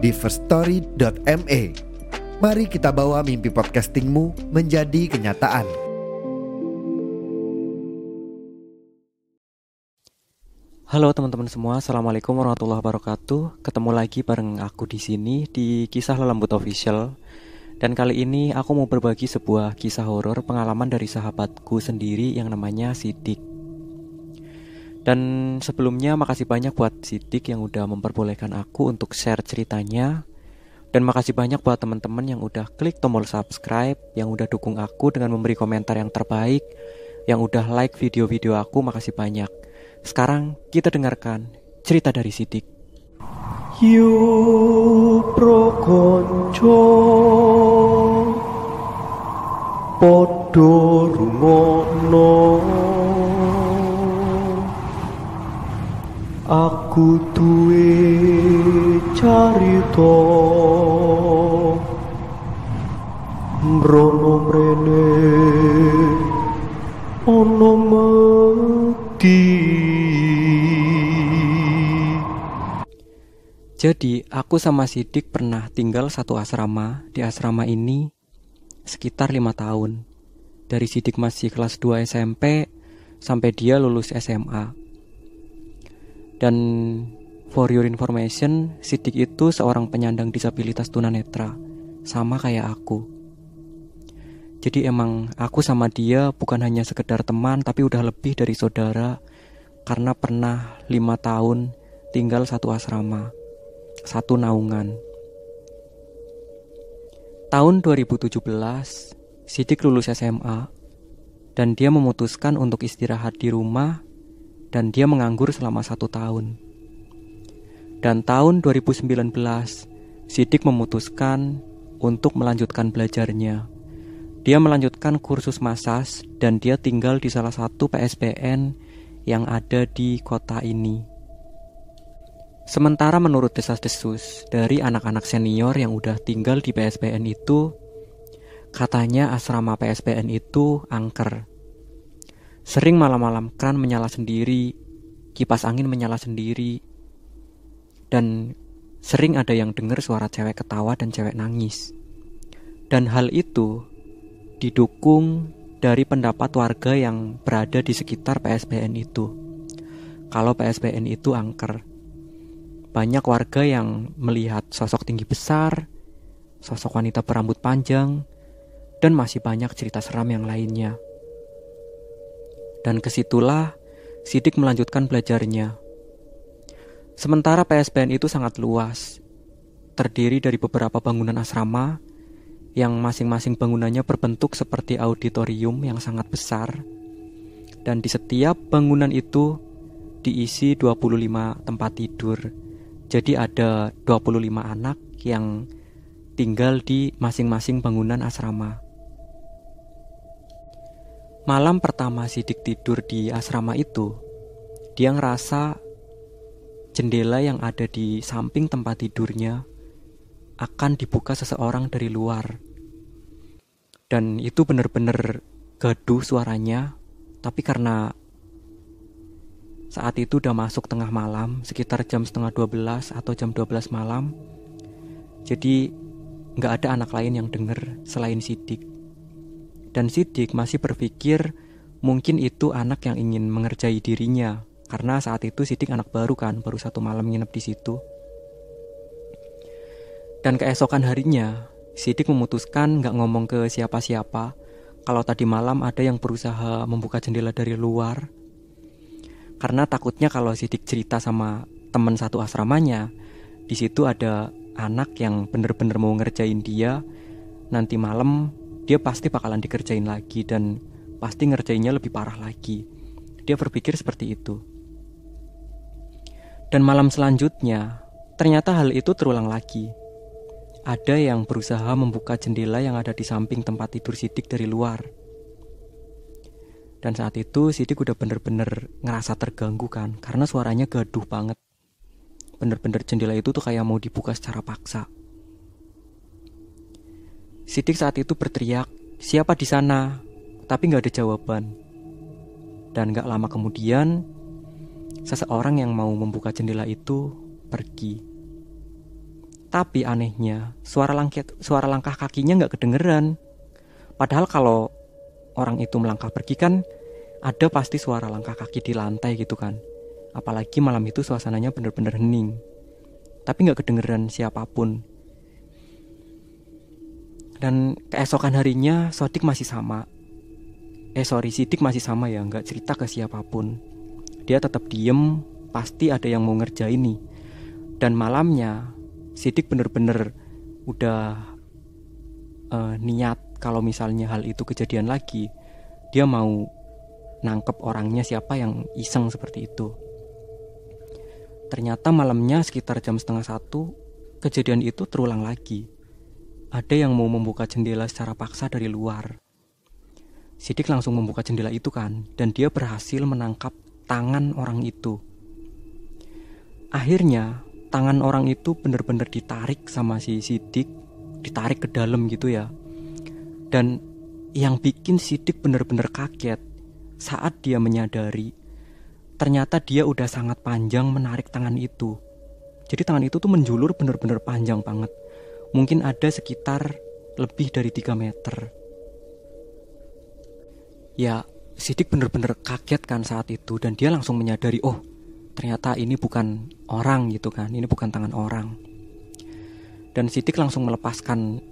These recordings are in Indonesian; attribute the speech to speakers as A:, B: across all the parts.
A: di firststory.me. Mari kita bawa mimpi podcastingmu menjadi kenyataan.
B: Halo teman-teman semua, assalamualaikum warahmatullahi wabarakatuh. Ketemu lagi bareng aku di sini di kisah lelembut official. Dan kali ini aku mau berbagi sebuah kisah horor pengalaman dari sahabatku sendiri yang namanya Sidik. Dan sebelumnya makasih banyak buat Sidik yang udah memperbolehkan aku untuk share ceritanya. Dan makasih banyak buat teman-teman yang udah klik tombol subscribe, yang udah dukung aku dengan memberi komentar yang terbaik, yang udah like video-video aku, makasih banyak. Sekarang kita dengarkan cerita dari Sidik.
C: Yu prokonco Podo rungono Aku duwe carito Mrono mrene Ono mati
B: Jadi, aku sama Sidik pernah tinggal satu asrama. Di asrama ini sekitar lima tahun. Dari Sidik masih kelas 2 SMP sampai dia lulus SMA. Dan for your information, Sidik itu seorang penyandang disabilitas tunanetra, sama kayak aku. Jadi emang aku sama dia bukan hanya sekedar teman, tapi udah lebih dari saudara, karena pernah lima tahun tinggal satu asrama satu naungan. Tahun 2017, Sidik lulus SMA dan dia memutuskan untuk istirahat di rumah dan dia menganggur selama satu tahun. Dan tahun 2019, Sidik memutuskan untuk melanjutkan belajarnya. Dia melanjutkan kursus masas dan dia tinggal di salah satu PSBN yang ada di kota ini. Sementara menurut desas-desus dari anak-anak senior yang udah tinggal di PSBN itu, katanya asrama PSBN itu angker. Sering malam-malam kran menyala sendiri, kipas angin menyala sendiri, dan sering ada yang dengar suara cewek ketawa dan cewek nangis. Dan hal itu didukung dari pendapat warga yang berada di sekitar PSBN itu. Kalau PSBN itu angker, banyak warga yang melihat sosok tinggi besar, sosok wanita berambut panjang, dan masih banyak cerita seram yang lainnya. Dan ke situlah Sidik melanjutkan belajarnya. Sementara PSBN itu sangat luas, terdiri dari beberapa bangunan asrama yang masing-masing bangunannya berbentuk seperti auditorium yang sangat besar. Dan di setiap bangunan itu diisi 25 tempat tidur jadi ada 25 anak yang tinggal di masing-masing bangunan asrama. Malam pertama Sidik tidur di asrama itu, dia ngerasa jendela yang ada di samping tempat tidurnya akan dibuka seseorang dari luar. Dan itu benar-benar gaduh suaranya, tapi karena saat itu udah masuk tengah malam, sekitar jam setengah 12 atau jam 12 malam. Jadi nggak ada anak lain yang denger selain Sidik. Dan Sidik masih berpikir mungkin itu anak yang ingin mengerjai dirinya. Karena saat itu Sidik anak baru kan, baru satu malam nginep di situ. Dan keesokan harinya, Sidik memutuskan nggak ngomong ke siapa-siapa kalau tadi malam ada yang berusaha membuka jendela dari luar karena takutnya kalau Sidik cerita sama teman satu asramanya, di situ ada anak yang bener-bener mau ngerjain dia, nanti malam dia pasti bakalan dikerjain lagi dan pasti ngerjainnya lebih parah lagi. Dia berpikir seperti itu. Dan malam selanjutnya, ternyata hal itu terulang lagi. ada yang berusaha membuka jendela yang ada di samping tempat tidur Sidik dari luar. Dan saat itu Sidik udah bener-bener ngerasa terganggu kan, karena suaranya gaduh banget. Bener-bener jendela itu tuh kayak mau dibuka secara paksa. Sidik saat itu berteriak, siapa di sana? Tapi nggak ada jawaban. Dan nggak lama kemudian, seseorang yang mau membuka jendela itu pergi. Tapi anehnya, suara langkah, suara langkah kakinya nggak kedengeran. Padahal kalau orang itu melangkah pergi kan ada pasti suara langkah kaki di lantai gitu kan. Apalagi malam itu suasananya bener-bener hening. Tapi nggak kedengeran siapa pun. Dan keesokan harinya Sodik masih sama. Eh sorry, Sidik masih sama ya, nggak cerita ke siapa pun. Dia tetap diem, pasti ada yang mau ngerjain nih. Dan malamnya Sidik bener-bener udah uh, niat kalau misalnya hal itu kejadian lagi, dia mau nangkep orangnya siapa yang iseng seperti itu. Ternyata malamnya sekitar jam setengah satu, kejadian itu terulang lagi. Ada yang mau membuka jendela secara paksa dari luar. Sidik langsung membuka jendela itu kan, dan dia berhasil menangkap tangan orang itu. Akhirnya tangan orang itu benar-benar ditarik sama si Sidik, ditarik ke dalam gitu ya. Dan yang bikin Sidik benar-benar kaget saat dia menyadari ternyata dia udah sangat panjang menarik tangan itu. Jadi tangan itu tuh menjulur benar-benar panjang banget. Mungkin ada sekitar lebih dari 3 meter. Ya, Sidik benar-benar kaget kan saat itu dan dia langsung menyadari, oh ternyata ini bukan orang gitu kan. Ini bukan tangan orang. Dan Sidik langsung melepaskan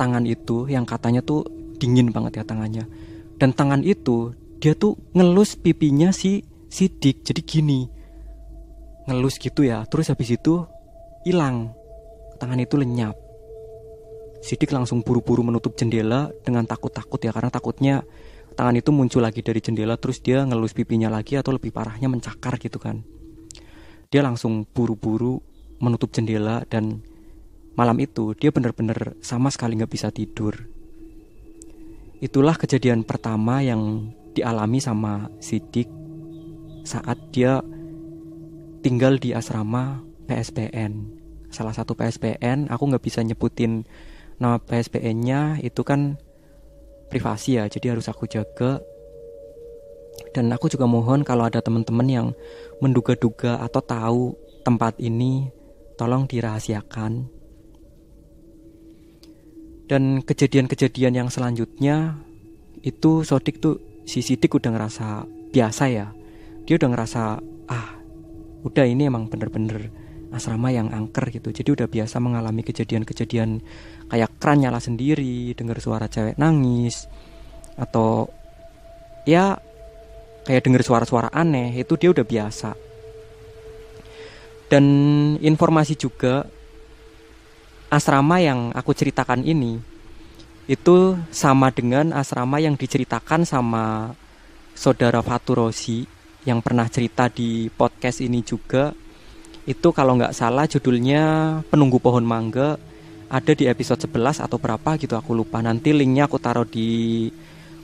B: tangan itu yang katanya tuh dingin banget ya tangannya. Dan tangan itu dia tuh ngelus pipinya si Sidik. Jadi gini ngelus gitu ya terus habis itu hilang tangan itu lenyap. Sidik langsung buru-buru menutup jendela dengan takut-takut ya karena takutnya tangan itu muncul lagi dari jendela terus dia ngelus pipinya lagi atau lebih parahnya mencakar gitu kan. Dia langsung buru-buru menutup jendela dan malam itu dia benar-benar sama sekali nggak bisa tidur. Itulah kejadian pertama yang dialami sama Sidik saat dia tinggal di asrama PSPN salah satu PSPN aku nggak bisa nyebutin nama PSPN-nya itu kan privasi ya jadi harus aku jaga. Dan aku juga mohon kalau ada teman-teman yang menduga-duga atau tahu tempat ini tolong dirahasiakan. Dan kejadian-kejadian yang selanjutnya itu Sodik tuh si Sidik udah ngerasa biasa ya. Dia udah ngerasa ah udah ini emang bener-bener asrama yang angker gitu. Jadi udah biasa mengalami kejadian-kejadian kayak kran nyala sendiri dengar suara cewek nangis atau ya kayak dengar suara-suara aneh itu dia udah biasa. Dan informasi juga asrama yang aku ceritakan ini itu sama dengan asrama yang diceritakan sama saudara Faturosi yang pernah cerita di podcast ini juga itu kalau nggak salah judulnya Penunggu Pohon Mangga. Ada di episode 11 atau berapa gitu aku lupa. Nanti linknya aku taruh di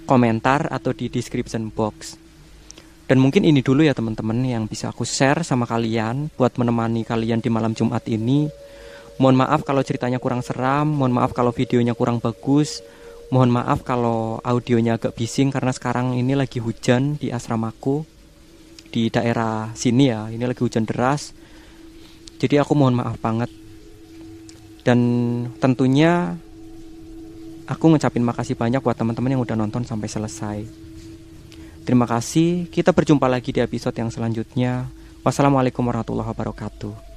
B: komentar atau di description box. Dan mungkin ini dulu ya teman-teman yang bisa aku share sama kalian buat menemani kalian di malam Jumat ini. Mohon maaf kalau ceritanya kurang seram mohon maaf kalau videonya kurang bagus mohon maaf kalau audionya agak bising karena sekarang ini lagi hujan di asramaku di daerah sini ya ini lagi hujan deras jadi aku mohon maaf banget. Dan tentunya aku ngucapin makasih banyak buat teman-teman yang udah nonton sampai selesai. Terima kasih. Kita berjumpa lagi di episode yang selanjutnya. Wassalamualaikum warahmatullahi wabarakatuh.